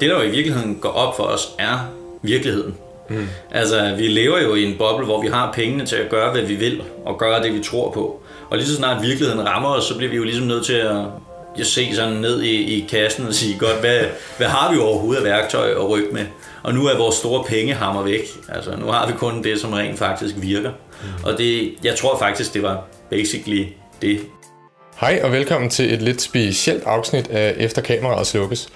Det, der jo i virkeligheden går op for os, er virkeligheden. Mm. Altså, vi lever jo i en boble, hvor vi har pengene til at gøre, hvad vi vil, og gøre det, vi tror på. Og lige så snart virkeligheden rammer os, så bliver vi jo ligesom nødt til at jeg se sådan ned i, i kassen og sige, godt, hvad, hvad har vi overhovedet af værktøj at rykke med? Og nu er vores store pengehammer væk. Altså, nu har vi kun det, som rent faktisk virker. Mm. Og det, jeg tror faktisk, det var basically det. Hej og velkommen til et lidt specielt afsnit af Efter kameraet slukkes.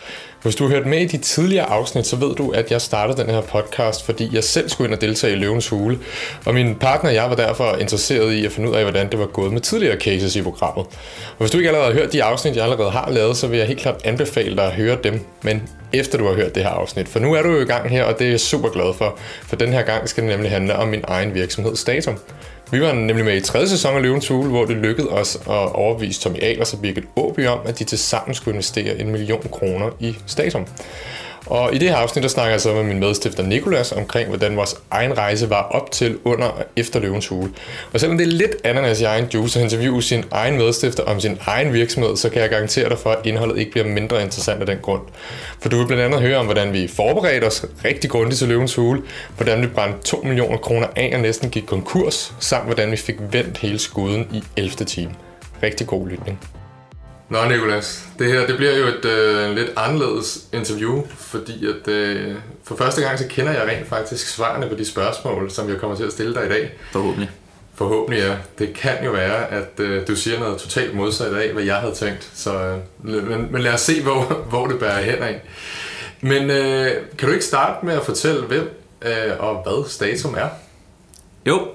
Hvis du har hørt med i de tidligere afsnit, så ved du, at jeg startede den her podcast, fordi jeg selv skulle ind og deltage i Løvens Hule. Og min partner og jeg var derfor interesseret i at finde ud af, hvordan det var gået med tidligere cases i programmet. Og hvis du ikke allerede har hørt de afsnit, jeg allerede har lavet, så vil jeg helt klart anbefale dig at høre dem, men efter du har hørt det her afsnit. For nu er du jo i gang her, og det er jeg super glad for. For den her gang skal det nemlig handle om min egen virksomhed Statum. Vi var nemlig med i tredje sæson af Løvens Hule, hvor det lykkedes os at overbevise Tommy Ahlers og Birgit Åby om, at de tilsammen skulle investere en million kroner i Statum. Og i det her afsnit, der snakker jeg så med min medstifter Nikolas omkring, hvordan vores egen rejse var op til, under og efter løvens hule. Og selvom det er lidt ananas i egen juice at interviewe sin egen medstifter om sin egen virksomhed, så kan jeg garantere dig for, at indholdet ikke bliver mindre interessant af den grund. For du vil blandt andet høre om, hvordan vi forberedte os rigtig grundigt til løvens hule, hvordan vi brændte 2 millioner kroner af og næsten gik konkurs, samt hvordan vi fik vendt hele skuden i 11. time. Rigtig god lytning. Nå, Nikolas, det her det bliver jo et øh, lidt anderledes interview, fordi at øh, for første gang så kender jeg rent faktisk svarene på de spørgsmål, som jeg kommer til at stille dig i dag. Forhåbentlig. Forhåbentlig, ja. Det kan jo være, at øh, du siger noget totalt modsat af, hvad jeg havde tænkt. Så, øh, men, men lad os se, hvor, hvor det bærer hen af. Men øh, kan du ikke starte med at fortælle, hvem øh, og hvad Statum er? Jo,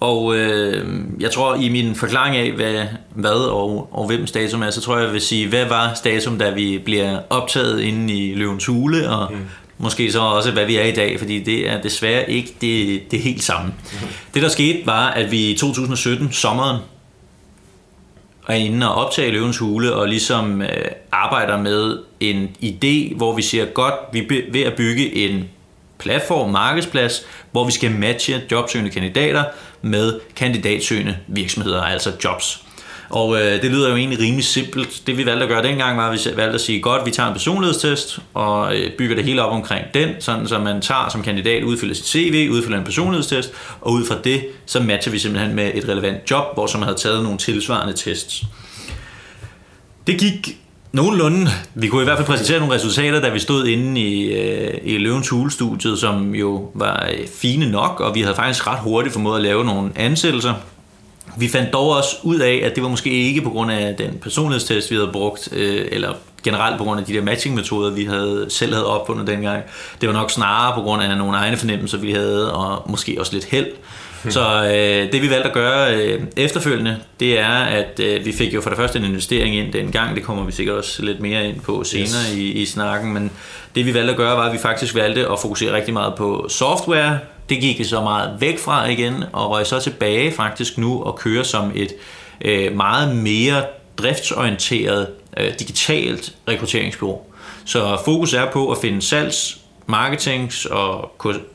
og øh, jeg tror i min forklaring af, hvad, hvad og, og hvem Statum er, så tror jeg, jeg vil sige, hvad var Statum, da vi bliver optaget inde i Løvens Hule, og mm. måske så også, hvad vi er i dag, fordi det er desværre ikke det, det helt samme. Mm. Det, der skete, var, at vi i 2017, sommeren, er inde og optage Løvens Hule, og ligesom øh, arbejder med en idé, hvor vi siger, godt, vi er ved at bygge en platform, markedsplads, hvor vi skal matche jobsøgende kandidater med kandidatsøgende virksomheder, altså jobs. Og øh, det lyder jo egentlig rimelig simpelt. Det vi valgte at gøre dengang var, at vi valgte at sige, godt, vi tager en personlighedstest og øh, bygger det hele op omkring den, sådan så man tager som kandidat, udfylder sit CV, udfylder en personlighedstest, og ud fra det, så matcher vi simpelthen med et relevant job, hvor som havde taget nogle tilsvarende tests. Det gik Nogenlunde. Vi kunne i hvert fald præsentere nogle resultater, da vi stod inde i, øh, i Løvens Hule-studiet, som jo var øh, fine nok, og vi havde faktisk ret hurtigt formået at lave nogle ansættelser. Vi fandt dog også ud af, at det var måske ikke på grund af den personlighedstest, vi havde brugt, øh, eller generelt på grund af de der matching-metoder, vi havde, selv havde opfundet dengang. Det var nok snarere på grund af nogle egne fornemmelser, vi havde, og måske også lidt held. Så øh, det vi valgte at gøre øh, efterfølgende, det er, at øh, vi fik jo for det første en investering ind den gang, det kommer vi sikkert også lidt mere ind på senere yes. i, i snakken, men det vi valgte at gøre var, at vi faktisk valgte at fokusere rigtig meget på software. Det gik så meget væk fra igen, og røg så tilbage faktisk nu og køre som et øh, meget mere driftsorienteret øh, digitalt rekrutteringsbureau. Så fokus er på at finde salgs marketings og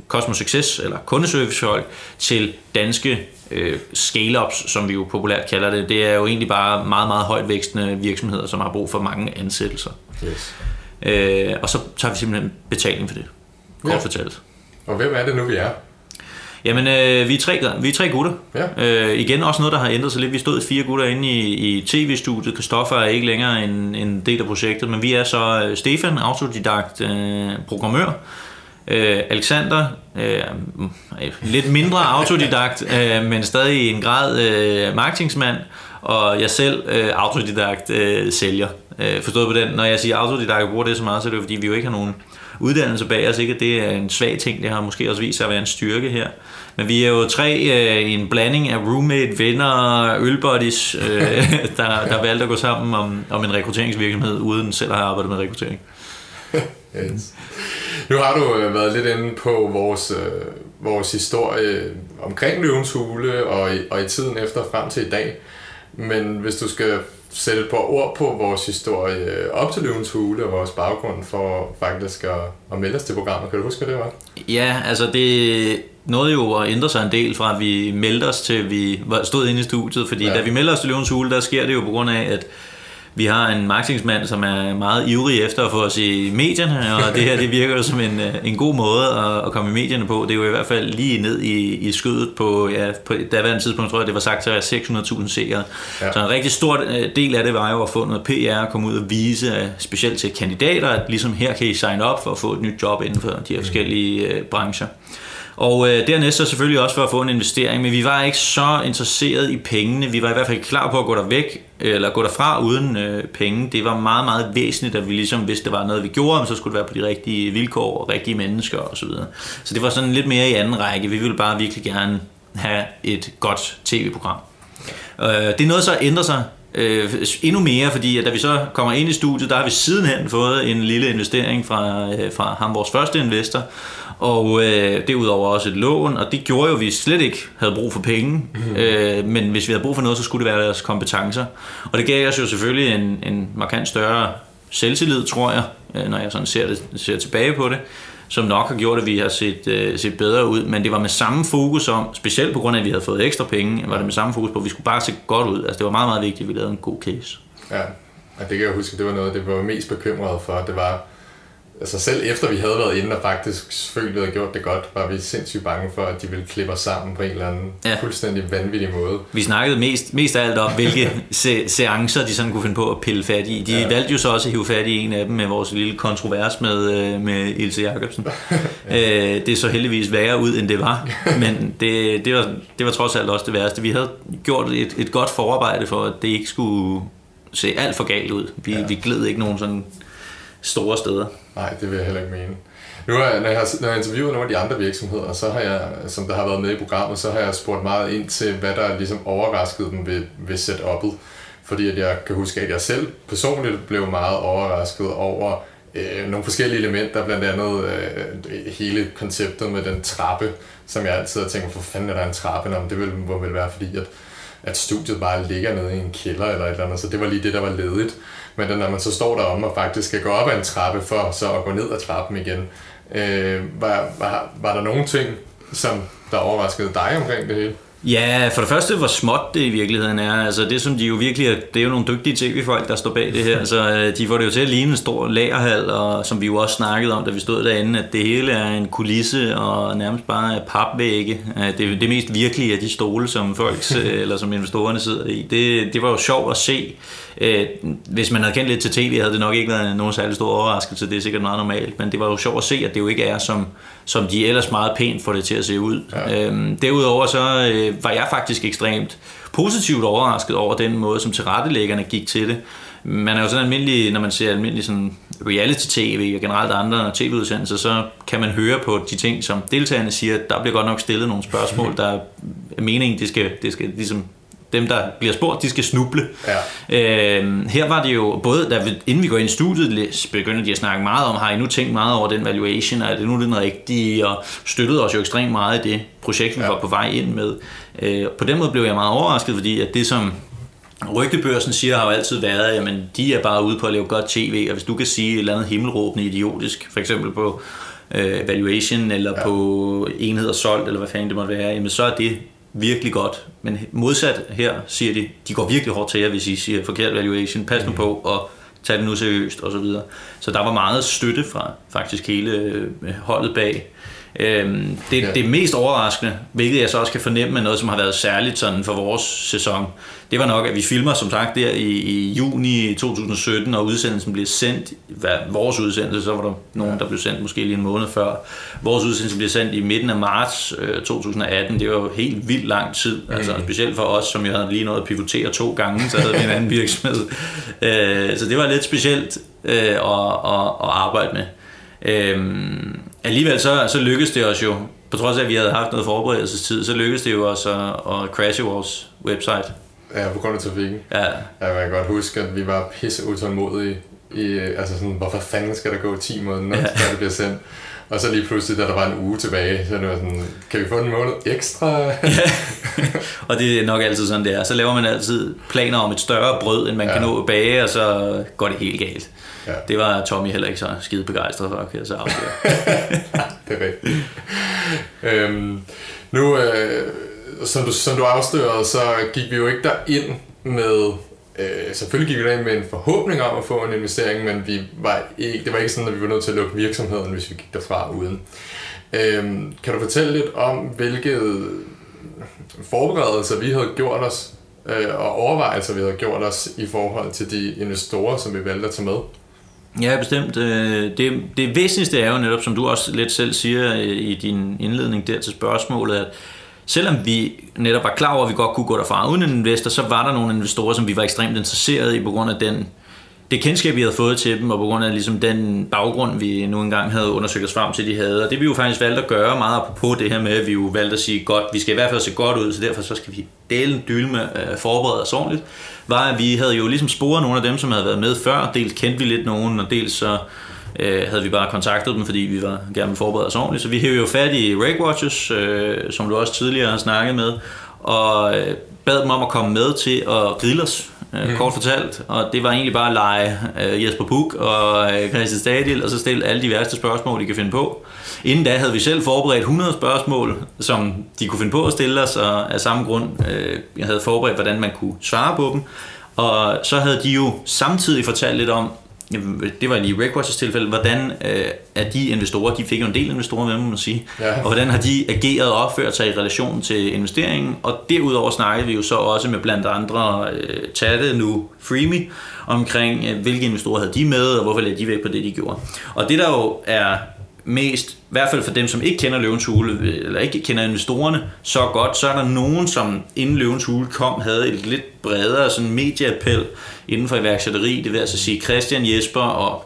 customer success eller kundeservicefolk til danske øh, scale-ups, som vi jo populært kalder det. Det er jo egentlig bare meget, meget højt vækstende virksomheder, som har brug for mange ansættelser. Yes. Øh, og så tager vi simpelthen betaling for det, kort ja. fortalt. Og hvem er det nu, vi er? Jamen, øh, vi, er tre, vi er tre gutter. Ja. Øh, igen også noget, der har ændret sig lidt. Vi stod fire gutter inde i, i tv-studiet. Kristoffer er ikke længere en, en del af projektet, men vi er så øh, Stefan, autodidakt øh, programmør. Øh, Alexander, øh, lidt mindre autodidakt, øh, men stadig i en grad øh, marketingsmand. Og jeg selv øh, autodidakt øh, sælger. Øh, forstået på den, når jeg siger autodidakt, jeg bruger det så meget, så er det fordi, vi jo ikke har nogen uddannelse bag os. Ikke det er en svag ting, det har måske også vist sig at være en styrke her. Men vi er jo tre øh, i en blanding af roommate, venner, ølbuddies, øh, der, der valgte at gå sammen om, om en rekrutteringsvirksomhed, uden selv at have arbejdet med rekruttering. yes. Nu har du øh, været lidt inde på vores, øh, vores historie omkring Løvens Hule og i, og i tiden efter frem til i dag. Men hvis du skal sætte et par ord på vores historie op til Løvens Hule og vores baggrund for faktisk at, at melde os til programmet. Kan du huske, hvad det var? Ja, altså det nåede jo at ændre sig en del fra, at vi meldte os til, at vi stod inde i studiet. Fordi ja. da vi melder os til Løvens Hule, der sker det jo på grund af, at vi har en marketingsmand, som er meget ivrig efter at få os i medierne, og det her det virker jo som en, øh, en god måde at, at komme i medierne på. Det er jo i hvert fald lige ned i, i skødet på, ja, på daværende tidspunkt, tror jeg, det var sagt til at være 600.000 seere. Ja. Så en rigtig stor øh, del af det var jo at få noget PR og komme ud og vise, specielt til kandidater, at ligesom her kan I sign op for at få et nyt job inden for de her forskellige øh, brancher. Og øh, dernæst så selvfølgelig også for at få en investering, men vi var ikke så interesseret i pengene. Vi var i hvert fald klar på at gå der væk, øh, eller gå derfra uden øh, penge. Det var meget, meget væsentligt, at vi ligesom, hvis det var noget, vi gjorde, så skulle det være på de rigtige vilkår og rigtige mennesker osv. Så, så det var sådan lidt mere i anden række. Vi ville bare virkelig gerne have et godt tv-program. Øh, det er noget, så ændrer sig øh, endnu mere, fordi at da vi så kommer ind i studiet, der har vi sidenhen fået en lille investering fra, øh, fra ham, vores første investor, og øh, derudover også et lån, og det gjorde jo, at vi slet ikke havde brug for penge. Mm-hmm. Øh, men hvis vi havde brug for noget, så skulle det være deres kompetencer. Og det gav os jo selvfølgelig en, en markant større selvtillid, tror jeg, øh, når jeg sådan ser, det, ser tilbage på det, som nok har gjort, at vi har set, øh, set bedre ud. Men det var med samme fokus om, specielt på grund af, at vi havde fået ekstra penge, var det med samme fokus på, at vi skulle bare se godt ud. Altså det var meget, meget vigtigt, at vi lavede en god case. Ja, ja det kan jeg huske, det var noget, det var mest bekymret for. Det var, altså selv efter vi havde været inde og faktisk selvfølgelig havde gjort det godt, var vi sindssygt bange for, at de ville klippe os sammen på en eller anden ja. fuldstændig vanvittig måde. Vi snakkede mest, mest af alt om, hvilke se- seancer de sådan kunne finde på at pille fat i. De ja. valgte jo så også at hive fat i en af dem med vores lille kontrovers med, øh, med Ilse Jacobsen. ja. øh, det er så heldigvis værre ud, end det var, men det, det, var, det var trods alt også det værste. Vi havde gjort et, et godt forarbejde for, at det ikke skulle se alt for galt ud. Vi, ja. vi gled ikke nogen sådan store steder. Nej, det vil jeg heller ikke mene. Nu er, når, jeg har, når jeg har interviewet nogle af de andre virksomheder, så har jeg, som der har været med i programmet, så har jeg spurgt meget ind til, hvad der ligesom overraskede dem ved, ved setup'et. Fordi at jeg kan huske, at jeg selv personligt blev meget overrasket over øh, nogle forskellige elementer, blandt andet øh, hele konceptet med den trappe, som jeg altid har tænkt, hvorfor fanden er der en trappe? Nå, det vil, må vel være fordi, at, at studiet bare ligger nede i en kælder eller et eller andet, så det var lige det, der var ledigt. Men når man så står der og faktisk skal gå op ad en trappe for så at gå ned ad trappen igen, øh, var, var, var der nogle ting, som der overraskede dig omkring det hele? Ja, for det første, hvor småt det i virkeligheden er. Altså det, som de jo virkelig er, det er jo nogle dygtige tv-folk, der står bag det her. Så øh, de får det jo til at ligne en stor lagerhal, og som vi jo også snakkede om, da vi stod derinde, at det hele er en kulisse og nærmest bare er papvægge. Det er det mest virkelige af de stole, som folk eller som investorerne sidder i. Det, det var jo sjovt at se. Øh, hvis man havde kendt lidt til tv, havde det nok ikke været nogen særlig stor overraskelse. Det er sikkert meget normalt, men det var jo sjovt at se, at det jo ikke er som, som de ellers meget pænt får det til at se ud. Ja. Øhm, derudover så øh, var jeg faktisk ekstremt positivt overrasket over den måde, som tilrettelæggerne gik til det. Man er jo sådan almindelig, når man ser almindelig sådan reality-tv og generelt andre tv-udsendelser, så kan man høre på de ting, som deltagerne siger, der bliver godt nok stillet nogle spørgsmål, der er meningen, det skal, det skal ligesom dem, der bliver spurgt, de skal snuble. Ja. Øh, her var det jo, både da vi, inden vi går ind i studiet, begyndte de at snakke meget om, har I nu tænkt meget over den valuation, er det nu den rigtige, og støttede os jo ekstremt meget i det projekt, vi ja. var på vej ind med. Øh, på den måde blev jeg meget overrasket, fordi at det som Rygtebørsen siger har jo altid været, at de er bare ude på at lave godt tv, og hvis du kan sige et eller andet himmelråbende idiotisk, for eksempel på øh, valuation, eller ja. på enheder solgt, eller hvad fanden det måtte være, jamen så er det virkelig godt. Men modsat her siger de, de går virkelig hårdt til jer, hvis I siger forkert valuation. Pas nu mm. på og tag det nu seriøst og så videre. Så der var meget støtte fra faktisk hele øh, holdet bag. Øhm, det, ja. det mest overraskende, hvilket jeg så også kan fornemme, er noget, som har været særligt sådan for vores sæson, det var nok, at vi filmer som sagt der i, i juni 2017, og udsendelsen blev sendt, hvad, vores udsendelse, så var der nogen, der blev sendt måske lige en måned før. Vores udsendelse blev sendt i midten af marts øh, 2018, det var jo helt vildt lang tid, mm. altså specielt for os, som jeg havde lige nået at pivotere to gange, så havde vi en anden virksomhed. Øh, så det var lidt specielt øh, at, at, at arbejde med. Øhm, alligevel så, så lykkedes det os jo, på trods af at vi havde haft noget forberedelsestid, så lykkedes det jo også at, at crashe vores website. Ja, på grund af trafikken. Ja. ja. Jeg kan godt huske, at vi var pisse utålmodige. I, altså sådan, hvorfor fanden skal der gå 10 måneder, ja. før det bliver sendt? Og så lige pludselig, da der var en uge tilbage, så det var sådan, kan vi få en måned ekstra? ja. Og det er nok altid sådan, det er. Så laver man altid planer om et større brød, end man ja. kan nå at bage, og så går det helt galt. Ja. Det var Tommy heller ikke så skide begejstret for, kan jeg så afsløre. det er rigtigt. øhm, nu, øh, som, du, som du afslørede, så gik vi jo ikke der ind med Øh, selvfølgelig gik vi derind med en forhåbning om at få en investering, men vi var ikke, det var ikke sådan, at vi var nødt til at lukke virksomheden, hvis vi gik derfra uden. Øh, kan du fortælle lidt om, hvilke forberedelser vi havde gjort os, øh, og overvejelser vi havde gjort os i forhold til de investorer, som vi valgte at tage med? Ja, bestemt. Øh, det, det væsentligste er jo netop, som du også lidt selv siger i din indledning der til spørgsmålet, at selvom vi netop var klar over, at vi godt kunne gå derfra uden en investor, så var der nogle investorer, som vi var ekstremt interesserede i på grund af den, det kendskab, vi havde fået til dem, og på grund af ligesom den baggrund, vi nu engang havde undersøgt os frem til, de havde. Og det vi jo faktisk valgte at gøre meget på det her med, at vi jo valgte at sige, godt, vi skal i hvert fald se godt ud, så derfor så skal vi dele en dyl med øh, forberede os ordentligt, var, at vi havde jo ligesom sporet nogle af dem, som havde været med før. Dels kendte vi lidt nogen, og dels så øh, havde vi bare kontaktet dem, fordi vi var gerne forberedt os ordentligt. Så vi hævde jo fat i Rake Watches, øh, som du også tidligere har snakket med, og øh, bad dem om at komme med til at grille os, øh, mm. kort fortalt. Og det var egentlig bare at lege øh, Jesper Puk og øh, Christian Stadil, og så stille alle de værste spørgsmål, de kan finde på. Inden da havde vi selv forberedt 100 spørgsmål, som de kunne finde på at stille os, og af samme grund øh, jeg havde forberedt, hvordan man kunne svare på dem. Og så havde de jo samtidig fortalt lidt om, det var lige Reckwatchers tilfælde, hvordan øh, er de investorer, de fik jo en del investorer med, må man sige, ja. og hvordan har de ageret og opført sig i relation til investeringen, og derudover snakkede vi jo så også med blandt andre øh, Tatte, nu Freemy, omkring øh, hvilke investorer havde de med, og hvorfor lagde de væk på det, de gjorde. Og det der jo er mest, i hvert fald for dem, som ikke kender Løvens Hule, øh, eller ikke kender investorerne så godt, så er der nogen, som inden Løvens Hule kom, havde et lidt bredere sådan medieappel inden for iværksætteri. Det vil altså sige, Christian, Jesper og,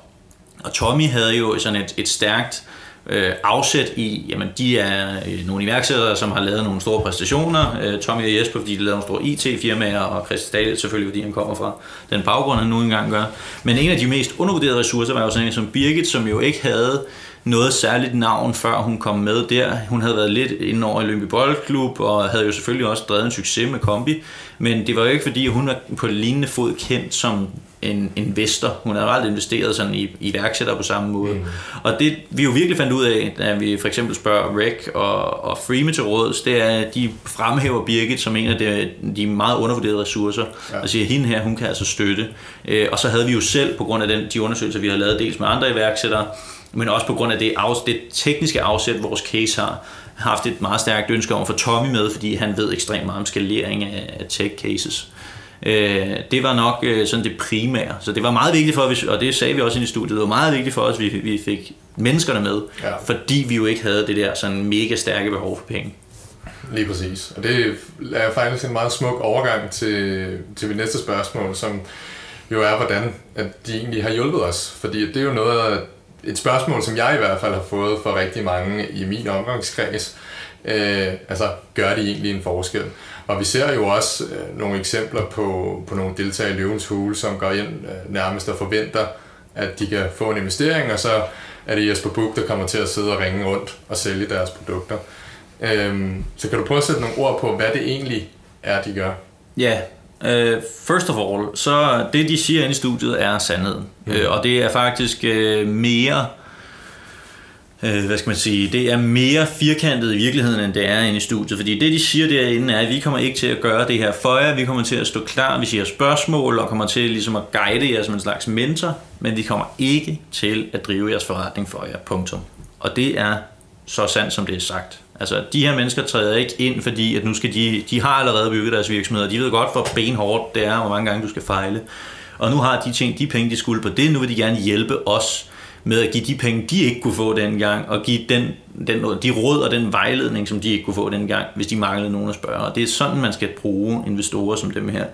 og Tommy havde jo sådan et, et stærkt øh, afsæt i, jamen de er øh, nogle iværksættere, som har lavet nogle store præstationer. Øh, Tommy og Jesper, fordi de lavede nogle store IT-firmaer, og Christian Dahl selvfølgelig, fordi han kommer fra den baggrund, han nu engang gør. Men en af de mest undervurderede ressourcer var jo sådan en som Birgit, som jo ikke havde noget særligt navn, før hun kom med der. Hun havde været lidt inde over i Lønby Boldklub, og havde jo selvfølgelig også drevet en succes med kombi. Men det var jo ikke fordi, hun var på lignende fod kendt som en investor. Hun havde aldrig investeret sådan i, iværksættere på samme måde. Mm. Og det vi jo virkelig fandt ud af, da vi for eksempel spørger Rec og, og Freeme til råds, det er, at de fremhæver Birgit som en af de, de meget undervurderede ressourcer. Ja. Og siger, at hende her, hun kan altså støtte. Øh, og så havde vi jo selv, på grund af den, de undersøgelser, vi har lavet dels med andre iværksættere, men også på grund af det, af, det tekniske afsæt, vores case har, haft et meget stærkt ønske om at få Tommy med, fordi han ved ekstremt meget om skalering af, af tech cases. Øh, det var nok øh, sådan det primære. Så det var meget vigtigt for os, og det sagde vi også i studiet, det var meget vigtigt for os, at vi, vi fik menneskerne med, ja. fordi vi jo ikke havde det der sådan mega stærke behov for penge. Lige præcis. Og det er faktisk en meget smuk overgang til, til mit næste spørgsmål, som jo er, hvordan at de egentlig har hjulpet os. Fordi det er jo noget af et spørgsmål, som jeg i hvert fald har fået fra rigtig mange i min omgangskreds. Øh, altså, gør det egentlig en forskel? Og vi ser jo også øh, nogle eksempler på, på nogle deltagere i Løvens Hule, som går ind øh, nærmest og forventer, at de kan få en investering, og så er det Jesper Buch, der kommer til at sidde og ringe rundt og sælge deres produkter. Øh, så kan du prøve at sætte nogle ord på, hvad det egentlig er, de gør? Ja, Uh, first of all, så det de siger inde i studiet er sandheden. Mm. Uh, og det er faktisk uh, mere hvad skal man sige, det er mere firkantet i virkeligheden, end det er inde i studiet. Fordi det, de siger derinde, er, at vi kommer ikke til at gøre det her for jer. Vi kommer til at stå klar, vi siger spørgsmål, og kommer til ligesom at guide jer som en slags mentor. Men vi kommer ikke til at drive jeres forretning for jer. Punktum. Og det er så sandt, som det er sagt. Altså, de her mennesker træder ikke ind, fordi at nu skal de, de har allerede bygget deres virksomheder. De ved godt, hvor benhårdt det er, hvor mange gange du skal fejle. Og nu har de tjent de penge, de skulle på det. Nu vil de gerne hjælpe os med at give de penge, de ikke kunne få dengang, og give den, den, de råd og den vejledning, som de ikke kunne få dengang, hvis de manglede nogen at spørge. Og det er sådan, man skal bruge investorer som dem her.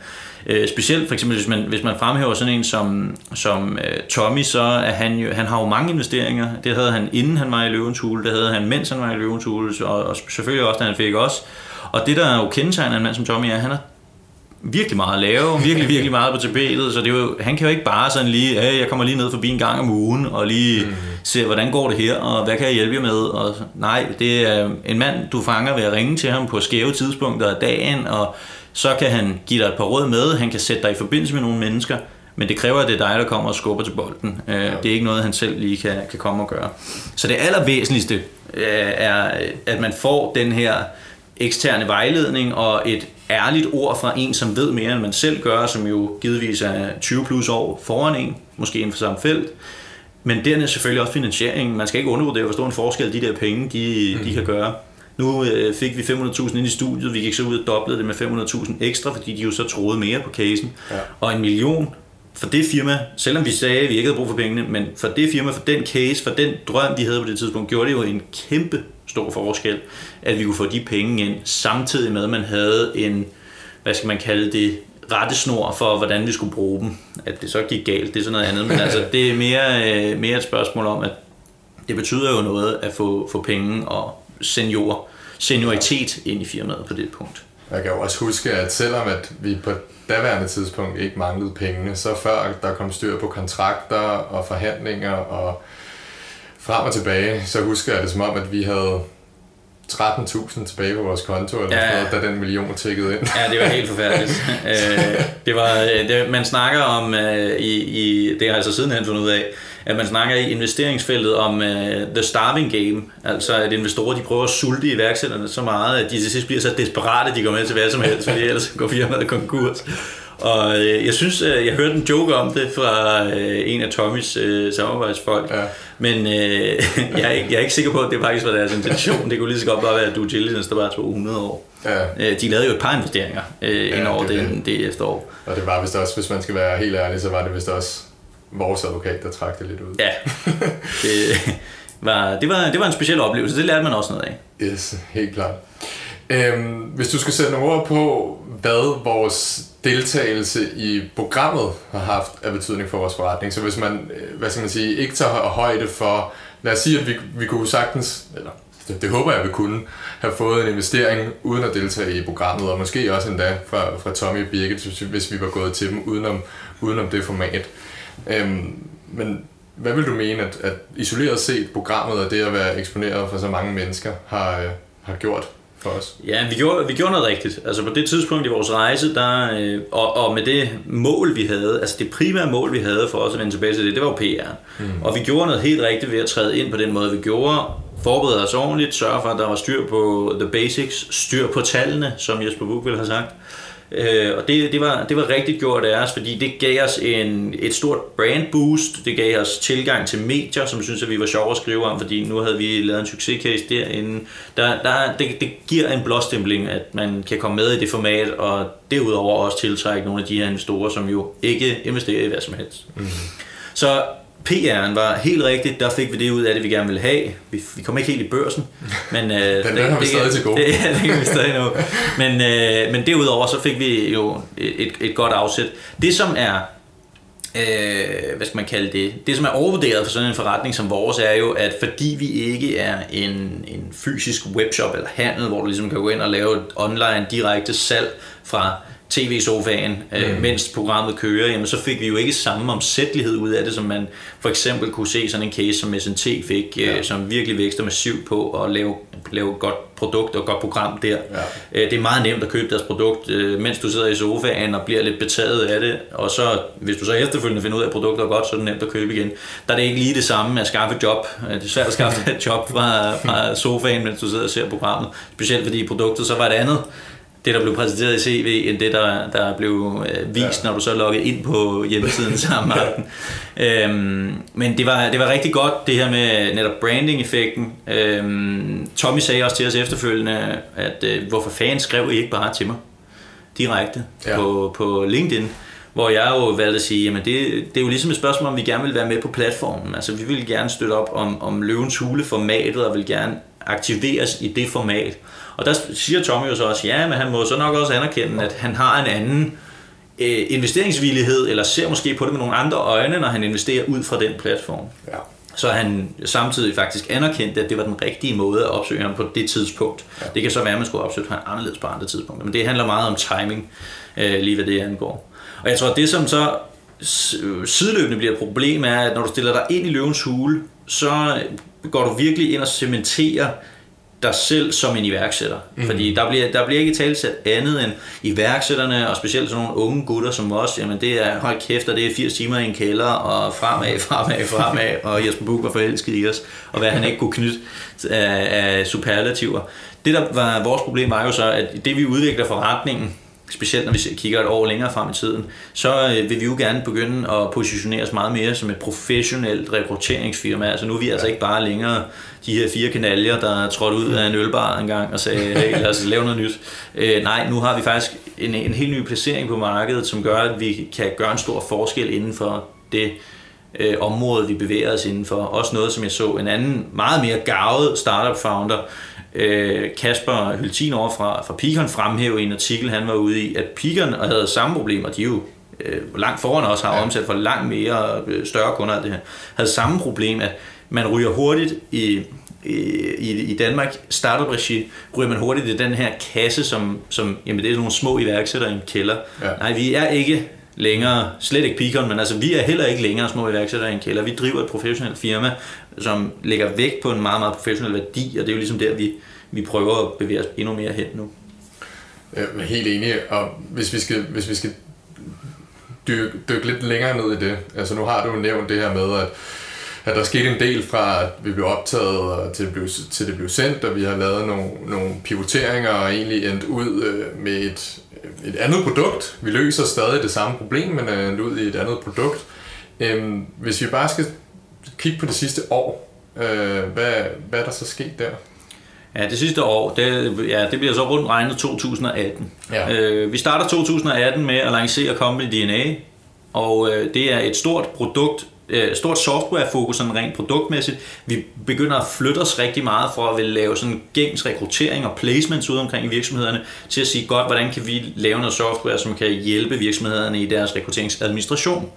Øh, specielt for eksempel, hvis man, hvis man fremhæver sådan en som, som øh, Tommy, så er han jo, han har jo mange investeringer. Det havde han inden han var i Løvens Hule, det havde han mens han var i Løvens Hule, og, og selvfølgelig også, da han fik os. Og det, der er jo kendetegner en mand som Tommy, er, at han har virkelig meget at lave, virkelig, virkelig meget på tapetet, så det er jo, han kan jo ikke bare sådan lige, hey, jeg kommer lige ned forbi en gang om ugen, og lige mm se, hvordan går det her, og hvad kan jeg hjælpe jer med, og nej, det er en mand, du fanger ved at ringe til ham på skæve tidspunkter af dagen, og så kan han give dig et par råd med, han kan sætte dig i forbindelse med nogle mennesker, men det kræver, at det er dig, der kommer og skubber til bolden. Øh, ja. Det er ikke noget, han selv lige kan, kan komme og gøre. Så det allervæsentligste øh, er, at man får den her eksterne vejledning og et ærligt ord fra en, som ved mere, end man selv gør, som jo givetvis er 20 plus år foran en, måske inden for samme felt. Men dernæst selvfølgelig også finansieringen. Man skal ikke undervurdere, hvor stor en forskel de der penge, de, mm. de kan gøre. Nu øh, fik vi 500.000 ind i studiet, vi gik så ud og doblede det med 500.000 ekstra, fordi de jo så troede mere på casen. Ja. Og en million for det firma, selvom vi sagde, at vi ikke havde brug for pengene, men for det firma, for den case, for den drøm, de havde på det tidspunkt, gjorde det jo en kæmpe stor forskel, at vi kunne få de penge ind, samtidig med, at man havde en, hvad skal man kalde det, rettesnor for, hvordan vi skulle bruge dem. At det så gik galt, det er sådan noget andet, men altså, det er mere, øh, mere et spørgsmål om, at det betyder jo noget at få, få penge og senior, senioritet ind i firmaet på det punkt. Jeg kan jo også huske, at selvom at vi på daværende tidspunkt ikke manglede pengene, så før der kom styr på kontrakter og forhandlinger og frem og tilbage, så husker jeg det som om, at vi havde 13.000 tilbage på vores konto, eller ja, noget, da den million tækkede ind. Ja, det var helt forfærdeligt. Øh, det var, det, man snakker om, øh, i, i, det har jeg altså sidenhen fundet ud af, at man snakker i investeringsfeltet om uh, the starving game, altså at investorer de prøver at sulte iværksætterne så meget, at de til sidst bliver så desperate, at de går med til hvad som helst, fordi ellers går firmaet konkurs. Og øh, jeg synes, øh, jeg hørte en joke om det fra øh, en af Tommys øh, samarbejdsfolk, ja. men øh, jeg, er ikke, jeg er ikke sikker på, at det faktisk var deres intention. Det kunne lige så godt bare være, at due diligence, der bare tog 100 år. Ja. Øh, de lavede jo et par investeringer øh, ja, ind over det, det, det efterår. Og det var vist også, hvis man skal være helt ærlig, så var det vist også vores advokat, der trak det lidt ud. Ja, det var, det var, det var en speciel oplevelse. Det lærte man også noget af. Yes, helt klart. Øhm, hvis du skal sætte nogle ord på, hvad vores deltagelse i programmet har haft af betydning for vores forretning, så hvis man, øh, hvad skal man sige, ikke tager højde for, lad os sige, at vi, vi kunne sagtens, eller det, det håber jeg, vi kunne, have fået en investering uden at deltage i programmet, og måske også endda fra, fra Tommy og Birgit, hvis vi var gået til dem udenom, udenom det format. Øhm, men hvad vil du mene, at, at isoleret set programmet og det at være eksponeret for så mange mennesker har, øh, har gjort for os? Ja, vi gjorde, vi gjorde noget rigtigt. Altså på det tidspunkt i vores rejse, der, øh, og, og med det mål, vi havde, altså det primære mål, vi havde for os at vende tilbage til det, det var jo PR. Mm. Og vi gjorde noget helt rigtigt ved at træde ind på den måde, vi gjorde, forberede os ordentligt, sørge for, at der var styr på the basics, styr på tallene, som Jesper Buch ville have sagt. Øh, og det, det, var, det var rigtig gjort af os, fordi det gav os en, et stort brand boost, det gav os tilgang til medier, som synes at vi var sjove at skrive om, fordi nu havde vi lavet en succescase derinde. Der, der, det, det giver en blåstempling, at man kan komme med i det format, og derudover også tiltrække nogle af de her investorer, som jo ikke investerer i hvad som helst. Mm. Så PR'en var helt rigtigt, der fik vi det ud af det, vi gerne ville have. Vi, vi kom ikke helt i børsen, men... Øh, den det, har vi stadig til gode. Det, ja, det kan vi stadig nå. Men, øh, men derudover så fik vi jo et, et godt afsæt. Det som er øh, hvad skal man kalde det, det som er overvurderet for sådan en forretning som vores, er jo, at fordi vi ikke er en, en fysisk webshop eller handel, hvor du ligesom kan gå ind og lave et online direkte salg fra tv-sofaen, øh, mm. mens programmet kører, jamen, så fik vi jo ikke samme omsættelighed ud af det, som man for eksempel kunne se sådan en case som SNT fik, øh, ja. øh, som virkelig vækster massivt på at lave, lave godt produkt og godt program der. Ja. Øh, det er meget nemt at købe deres produkt, øh, mens du sidder i sofaen og bliver lidt betaget af det, og så hvis du så efterfølgende finder ud af, at produktet er godt, så er det nemt at købe igen. Der er det ikke lige det samme at skaffe et job. Det er svært at skaffe et job fra, fra sofaen, mens du sidder og ser programmet, specielt fordi produktet så var et andet det, der blev præsenteret i CV, end det, der, der blev øh, vist, ja. når du så loggede ind på hjemmesiden samme aften. øhm, men det var, det var rigtig godt, det her med netop branding-effekten. Øhm, Tommy sagde også til os efterfølgende, at øh, hvorfor fanden skrev I ikke bare til mig direkte ja. på, på LinkedIn? Hvor jeg jo valgte at sige, jamen det, det er jo ligesom et spørgsmål, om vi gerne vil være med på platformen. Altså vi vil gerne støtte op om, om Løvens Hule-formatet, og vil gerne aktiveres i det format. Og der siger Tommy jo så også, ja, men han må så nok også anerkende, at han har en anden øh, investeringsvillighed, eller ser måske på det med nogle andre øjne, når han investerer ud fra den platform. Ja. Så han samtidig faktisk anerkendte, at det var den rigtige måde at opsøge ham på det tidspunkt. Ja. Det kan så være, at man skulle opsøge ham anderledes på andre tidspunkter, men det handler meget om timing, øh, lige hvad det angår. Og jeg tror, at det som så sideløbende bliver et problem, er, at når du stiller dig ind i løvens hule, så går du virkelig ind og cementerer dig selv som en iværksætter. Mm. Fordi der bliver, der bliver ikke talsat andet end iværksætterne, og specielt sådan nogle unge gutter som os, jamen det er, hold kæft, og det er 80 timer i en kælder, og fremad, fremad, fremad, og Jesper Buch var forelsket i os, og hvad han ikke kunne knytte af, af superlativer. Det der var vores problem var jo så, at det vi udvikler forretningen, specielt når vi kigger et år længere frem i tiden, så øh, vil vi jo gerne begynde at positionere os meget mere som et professionelt rekrutteringsfirma. Altså nu er vi altså ikke bare længere de her fire kanaljer, der er trådt ud af en ølbar en gang og sagde, hey, lad os lave noget nyt. Øh, nej, nu har vi faktisk en, en helt ny placering på markedet, som gør, at vi kan gøre en stor forskel inden for det øh, område, vi bevæger os indenfor. Også noget, som jeg så en anden, meget mere gavet startup-founder, øh, Kasper Hyltin over fra, fra Picon fremhæve i en artikel, han var ude i, at Picon havde samme problemer, de jo øh, langt foran også har omsat for langt mere øh, større kunder af det her, havde samme problem, at man ryger hurtigt i, i, i Danmark, startup-regi, ryger man hurtigt i den her kasse, som, som jamen det er nogle små iværksættere i en kælder. Ja. Nej, vi er ikke længere, slet ikke Picon, men altså vi er heller ikke længere små iværksættere i en kælder. Vi driver et professionelt firma, som lægger vægt på en meget, meget professionel værdi, og det er jo ligesom der, vi, vi prøver at bevæge os endnu mere hen nu. Jeg er helt enig, og hvis vi skal, hvis vi skal dykke, dykke lidt længere ned i det, altså nu har du nævnt det her med, at at der skete en del fra, at vi blev optaget til det blev, til det blev sendt, og vi har lavet nogle, nogle pivoteringer og egentlig endt ud øh, med et, et andet produkt. Vi løser stadig det samme problem, men er endt ud i et andet produkt. Øhm, hvis vi bare skal kigge på det sidste år, øh, hvad, hvad er der så sket der? Ja, det sidste år, det, ja, det bliver så rundt regnet 2018. Ja. Øh, vi starter 2018 med at lancere Company DNA, og øh, det er et stort produkt, øh, stort softwarefokus sådan rent produktmæssigt. Vi begynder at flytte os rigtig meget for at vil lave sådan gængs rekruttering og placements ud omkring i virksomhederne til at sige godt, hvordan kan vi lave noget software, som kan hjælpe virksomhederne i deres rekrutteringsadministration.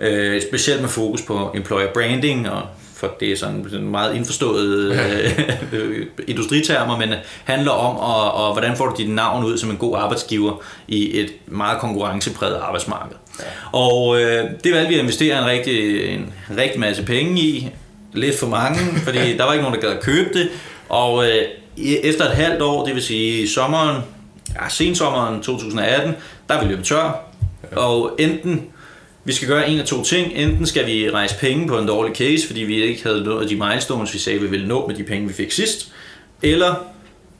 Ja. Øh, specielt med fokus på employer branding og for det er sådan meget indforstået øh, industritermer, men handler om, og, og hvordan får du dit navn ud som en god arbejdsgiver i et meget konkurrencepræget arbejdsmarked. Ja. Og øh, det valgte vi at investere en rigtig, en rigtig masse penge i, lidt for mange, fordi der var ikke nogen, der gad at købe det, og øh, efter et halvt år, det vil sige sommeren, ja, sensommeren 2018, der ville vi løbe tør, ja. og enten vi skal gøre en af to ting. Enten skal vi rejse penge på en dårlig case, fordi vi ikke havde nået de milestones, vi sagde, vi ville nå med de penge, vi fik sidst. Eller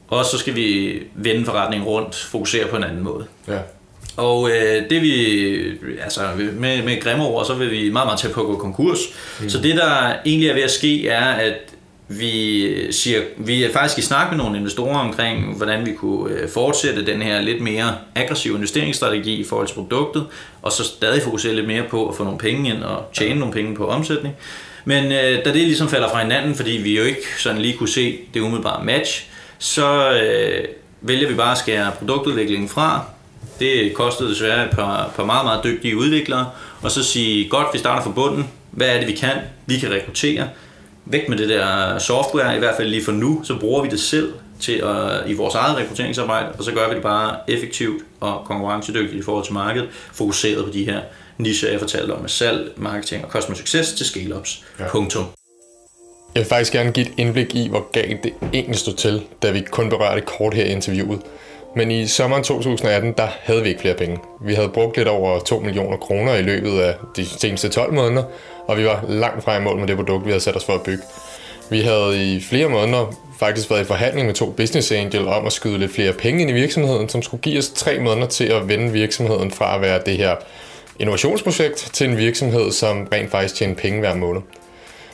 også så skal vi vende forretningen rundt, fokusere på en anden måde. Ja. Og øh, det vi, altså med, med grimme ord, så vil vi meget, meget tæt på at gå konkurs. Mm. Så det der egentlig er ved at ske, er at vi, siger, vi er faktisk i snak med nogle investorer omkring, hvordan vi kunne øh, fortsætte den her lidt mere aggressive investeringsstrategi i forhold til produktet, og så stadig fokusere lidt mere på at få nogle penge ind og tjene nogle penge på omsætning. Men øh, da det ligesom falder fra hinanden, fordi vi jo ikke sådan lige kunne se det umiddelbare match, så øh, vælger vi bare at skære produktudviklingen fra. Det kostede desværre et par, par meget, meget dygtige udviklere, og så sige, godt, vi starter fra bunden. Hvad er det, vi kan? Vi kan rekruttere væk med det der software, i hvert fald lige for nu, så bruger vi det selv til at, i vores eget rekrutteringsarbejde, og så gør vi det bare effektivt og konkurrencedygtigt i forhold til markedet, fokuseret på de her nicher, jeg fortalte om med salg, marketing og customer success til scale-ups. Ja. Punktum. Jeg vil faktisk gerne give et indblik i, hvor galt det egentlig stod til, da vi kun berørte kort her i interviewet. Men i sommeren 2018, der havde vi ikke flere penge. Vi havde brugt lidt over 2 millioner kroner i løbet af de seneste 12 måneder, og vi var langt fra i mål med det produkt, vi havde sat os for at bygge. Vi havde i flere måneder faktisk været i forhandling med to business angel om at skyde lidt flere penge ind i virksomheden, som skulle give os tre måneder til at vende virksomheden fra at være det her innovationsprojekt til en virksomhed, som rent faktisk tjener penge hver måned.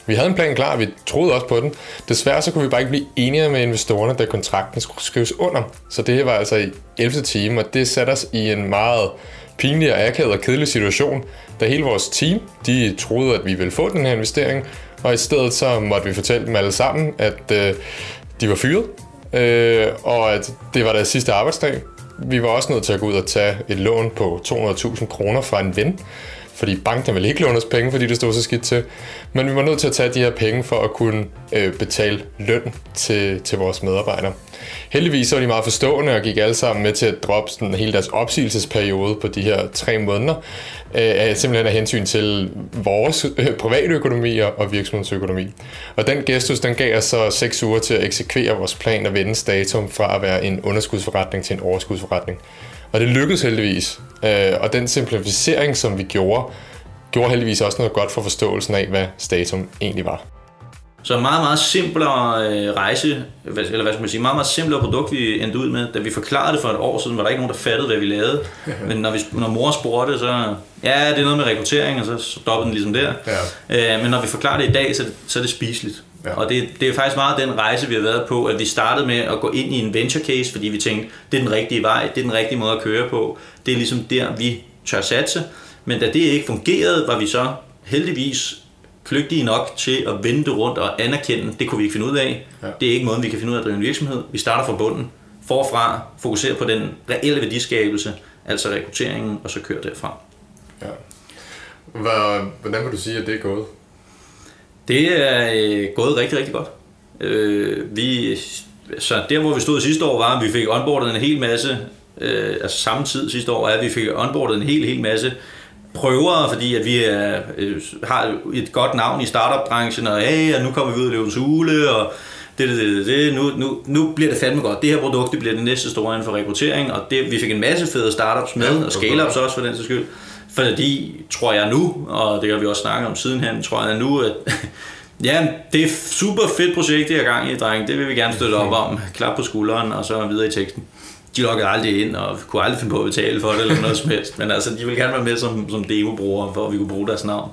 Vi havde en plan klar, og vi troede også på den. Desværre så kunne vi bare ikke blive enige med investorerne, da kontrakten skulle skrives under. Så det var altså i 11. time, og det satte os i en meget pinlig og akavet og kedelig situation, da hele vores team, de troede, at vi ville få den her investering, og i stedet så måtte vi fortælle dem alle sammen, at øh, de var fyret, øh, og at det var deres sidste arbejdsdag. Vi var også nødt til at gå ud og tage et lån på 200.000 kroner fra en ven, fordi banken ville ikke låne os penge, fordi det stod så skidt til. Men vi var nødt til at tage de her penge for at kunne øh, betale løn til, til vores medarbejdere. Heldigvis var de meget forstående og gik alle sammen med til at droppe sådan hele deres opsigelsesperiode på de her tre måneder, øh, simpelthen af hensyn til vores øh, private økonomi og virksomhedsøkonomi. Og den gestus, den gav os så seks uger til at eksekvere vores plan og vende datum fra at være en underskudsforretning til en overskudsforretning. Og det lykkedes heldigvis. Øh, og den simplificering, som vi gjorde, gjorde heldigvis også noget godt for forståelsen af, hvad Statum egentlig var. Så en meget, meget simplere øh, rejse, eller hvad skal man sige, meget, meget simplere produkt, vi endte ud med. Da vi forklarede det for et år siden, var der ikke nogen, der fattede, hvad vi lavede. Men når, vi, når mor spurgte, så ja, det er noget med rekruttering, og så stoppede den ligesom der. Ja. Øh, men når vi forklarer det i dag, så, er det- så er det spiseligt. Ja. Og det, det er faktisk meget den rejse, vi har været på, at vi startede med at gå ind i en venture case, fordi vi tænkte, det er den rigtige vej, det er den rigtige måde at køre på. Det er ligesom der, vi tør satse. Men da det ikke fungerede, var vi så heldigvis kløgtige nok til at vende det rundt og anerkende, det kunne vi ikke finde ud af. Ja. Det er ikke måden, vi kan finde ud af at drive en virksomhed. Vi starter fra bunden, forfra, fokuserer på den reelle værdiskabelse, altså rekrutteringen, og så kører derfra. Ja. Hvor, hvordan vil du sige, at det er gået? Det er øh, gået rigtig, rigtig godt. Øh, vi, så der, hvor vi stod sidste år, var, at vi fik onboardet en hel masse, øh, altså samme tid sidste år, at vi fik onboardet en hel, hel masse prøvere, fordi at vi er, øh, har et godt navn i startup-branchen, og, hey, og nu kommer vi ud af løvens hule, og det, det, det, det, nu, nu, nu bliver det fandme godt. Det her produkt det bliver det næste store inden for rekruttering, og det, vi fik en masse fede startups med, Ja, og scale-ups også for den sags skyld. Fordi, tror jeg nu, og det har vi også snakket om sidenhen, tror jeg nu, at ja, det er et super fedt projekt, det er gang i, dreng. Det vil vi gerne støtte op om. Klap på skulderen, og så videre i teksten. De lukkede aldrig ind, og kunne aldrig finde på at betale for det, eller noget som helst. Men altså, de ville gerne være med som, som demobrugere, for at vi kunne bruge deres navn.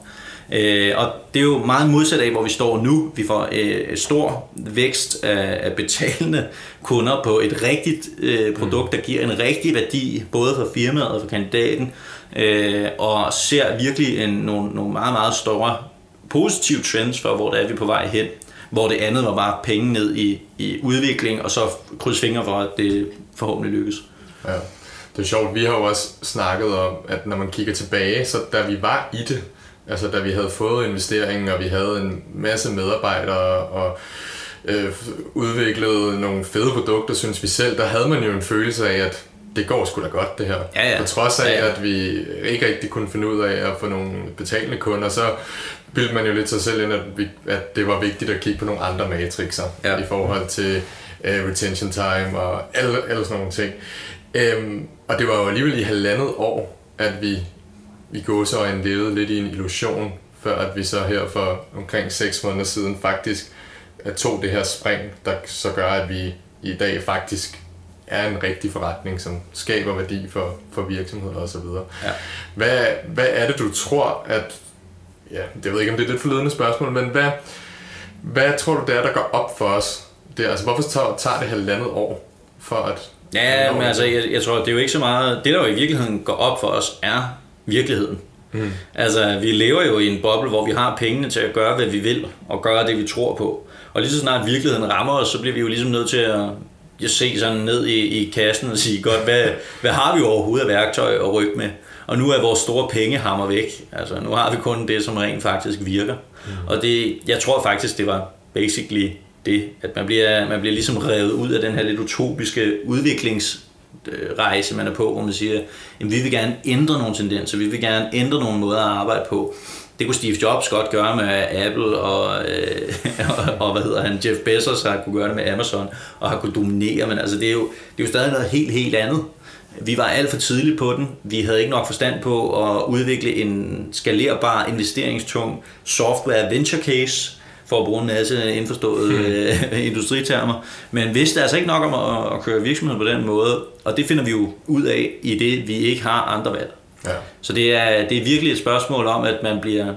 Øh, og det er jo meget modsat af, hvor vi står nu. Vi får øh, stor vækst af, af betalende kunder på et rigtigt øh, produkt, der giver en rigtig værdi, både for firmaet og for kandidaten, øh, og ser virkelig en, nogle, nogle meget, meget store positive trends for, hvor det er, vi på vej hen. Hvor det andet var bare penge ned i, i udvikling, og så krydse fingre for, at det forhåbentlig lykkes. Ja. Det er sjovt, vi har jo også snakket om, at når man kigger tilbage, så da vi var i det, altså da vi havde fået investeringen, og vi havde en masse medarbejdere, og øh, udviklet nogle fede produkter, synes vi selv, der havde man jo en følelse af, at det går sgu da godt det her. Ja, ja. På trods af, Ja, ja. at vi ikke rigtig kunne finde ud af at få nogle betalende kunder, så bildte man jo lidt sig selv ind, at, vi, at det var vigtigt at kigge på nogle andre matrixer Ja. i forhold til uh, retention time og alle, alle sådan nogle ting. Øhm, og det var jo alligevel i halvandet år, at vi i gåseøjne levede lidt i en illusion, før at vi så her for omkring 6 måneder siden faktisk øh, tog det her spring, der så gør, at vi i dag faktisk er en rigtig forretning, som skaber værdi for, for virksomheder osv. Ja. Hvad, hvad er det, du tror, at... Ja, jeg ved ikke, om det er lidt forledende spørgsmål, men hvad, hvad tror du, det er, der går op for os? Det, altså, hvorfor tager, tager det halvandet år for at... Ja, men altså, det? jeg, jeg tror, det er jo ikke så meget... Det, der jo i virkeligheden går op for os, er virkeligheden. Mm. Altså, vi lever jo i en boble, hvor vi har pengene til at gøre, hvad vi vil, og gøre det, vi tror på. Og lige så snart virkeligheden rammer os, så bliver vi jo ligesom nødt til at at se sådan ned i, i kassen og sige, godt, hvad, hvad har vi overhovedet af værktøj at rykke med? Og nu er vores store pengehammer væk. Altså, nu har vi kun det, som rent faktisk virker. Mm. Og det, jeg tror faktisk, det var basically det, at man bliver, man bliver ligesom revet ud af den her lidt utopiske udviklingsrejse, man er på, hvor man siger, at vi vil gerne ændre nogle tendenser, vi vil gerne ændre nogle måder at arbejde på. Det kunne Steve Jobs godt gøre med Apple, og, øh, og, og hvad hedder han, Jeff Bezos har kunne gøre det med Amazon, og har kunne dominere, men altså det er jo, det er jo stadig noget helt, helt andet. Vi var alt for tidligt på den. Vi havde ikke nok forstand på at udvikle en skalerbar, investeringstung software venture case, for at bruge en masse indforståede øh, industritermer. Men vidste altså ikke nok om at, at køre virksomhed på den måde, og det finder vi jo ud af i det, vi ikke har andre valg. Ja. Så det er, det er virkelig et spørgsmål om, at man bliver,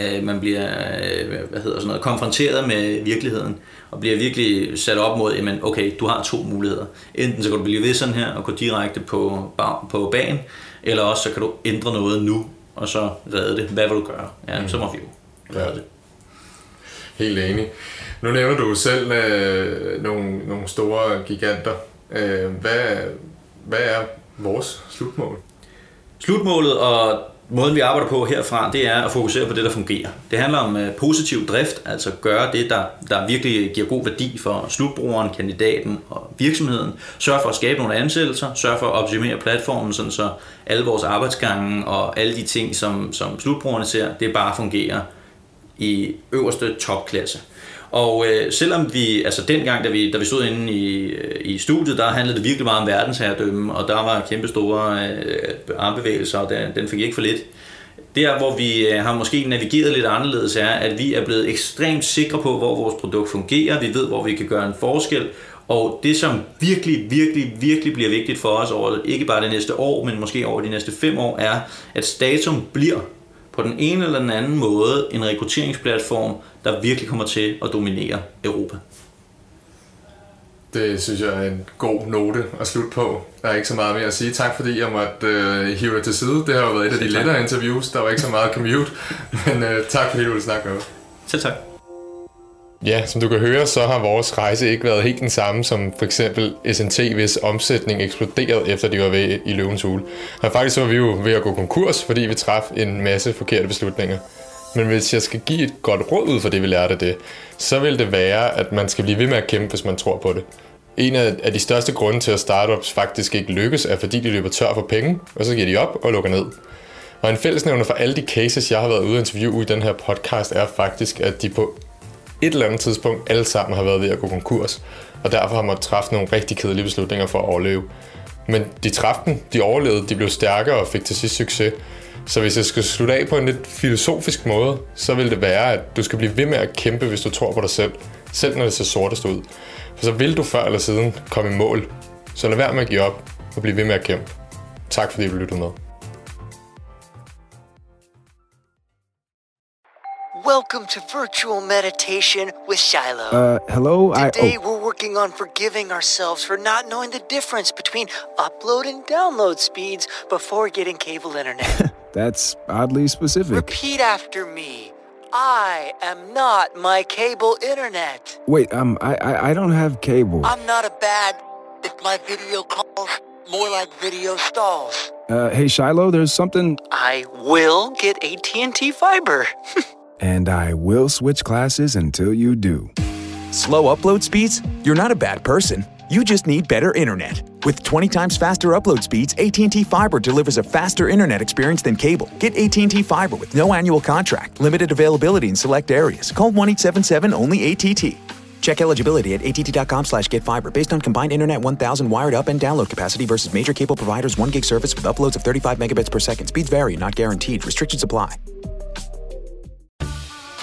øh, man bliver øh, hvad hedder sådan noget, konfronteret med virkeligheden, og bliver virkelig sat op mod, jamen okay, du har to muligheder. Enten så kan du blive ved sådan her og gå direkte på, på banen, eller også så kan du ændre noget nu, og så redde det. Hvad vil du gøre? Ja, så må vi jo redde det. Helt enig. Nu nævner du selv øh, nogle, nogle store giganter. Øh, hvad, hvad er vores slutmål? Slutmålet og måden vi arbejder på herfra, det er at fokusere på det, der fungerer. Det handler om øh, positiv drift, altså gøre det, der, der virkelig giver god værdi for slutbrugeren, kandidaten og virksomheden. Sørg for at skabe nogle ansættelser, sørg for at optimere platformen, sådan så alle vores arbejdsgange og alle de ting, som, som slutbrugerne ser, det bare fungerer i øverste topklasse. Og øh, selvom vi, altså dengang, da vi, da vi stod inde i, øh, i studiet, der handlede det virkelig meget om verdensherredømme, og der var kæmpe store øh, armbevægelser, og den, den fik ikke for lidt. Der, hvor vi øh, har måske navigeret lidt anderledes, er, at vi er blevet ekstremt sikre på, hvor vores produkt fungerer. Vi ved, hvor vi kan gøre en forskel. Og det, som virkelig, virkelig, virkelig bliver vigtigt for os over ikke bare det næste år, men måske over de næste fem år, er, at Statum bliver på den ene eller den anden måde en rekrutteringsplatform, der virkelig kommer til at dominere Europa. Det synes jeg er en god note at slutte på. Der er ikke så meget mere at sige. Tak fordi jeg måtte øh, hive dig til side. Det har jo været et af de lettere interviews. Der var ikke så meget commute. Men øh, tak fordi du ville snakke med os. Selv tak. Ja, som du kan høre, så har vores rejse ikke været helt den samme som for eksempel SNT, hvis omsætning eksploderede efter de var ved i Løvens Hule. Og faktisk var vi jo ved at gå konkurs, fordi vi traf en masse forkerte beslutninger. Men hvis jeg skal give et godt råd ud for det, vi lærte af det, så vil det være, at man skal blive ved med at kæmpe, hvis man tror på det. En af de største grunde til, at startups faktisk ikke lykkes, er fordi de løber tør for penge, og så giver de op og lukker ned. Og en fællesnævner for alle de cases, jeg har været ude at interviewe i den her podcast, er faktisk, at de på et eller andet tidspunkt alle sammen har været ved at gå konkurs, og derfor har man træffe nogle rigtig kedelige beslutninger for at overleve. Men de træffede den, de overlevede, de blev stærkere og fik til sidst succes. Så hvis jeg skal slutte af på en lidt filosofisk måde, så vil det være, at du skal blive ved med at kæmpe, hvis du tror på dig selv. Selv når det ser sortest ud. For så vil du før eller siden komme i mål. Så lad være med at give op og blive ved med at kæmpe. Tak fordi du lyttede med. Welcome to virtual meditation with Shiloh. Uh, hello? Today I, oh, we're working on forgiving ourselves for not knowing the difference between upload and download speeds before getting cable internet. that's oddly specific. Repeat after me. I am not my cable internet. Wait, um, I, I, I don't have cable. I'm not a bad if my video calls more like video stalls. Uh, hey Shiloh, there's something, I will get AT&T fiber. and I will switch classes until you do. Slow upload speeds? You're not a bad person. You just need better internet. With 20 times faster upload speeds, AT&T Fiber delivers a faster internet experience than cable. Get AT&T Fiber with no annual contract, limited availability in select areas. Call 1-877-ONLY-ATT. Check eligibility at att.com slash get fiber based on combined internet 1000 wired up and download capacity versus major cable providers 1 gig service with uploads of 35 megabits per second. Speeds vary, not guaranteed. Restrictions apply.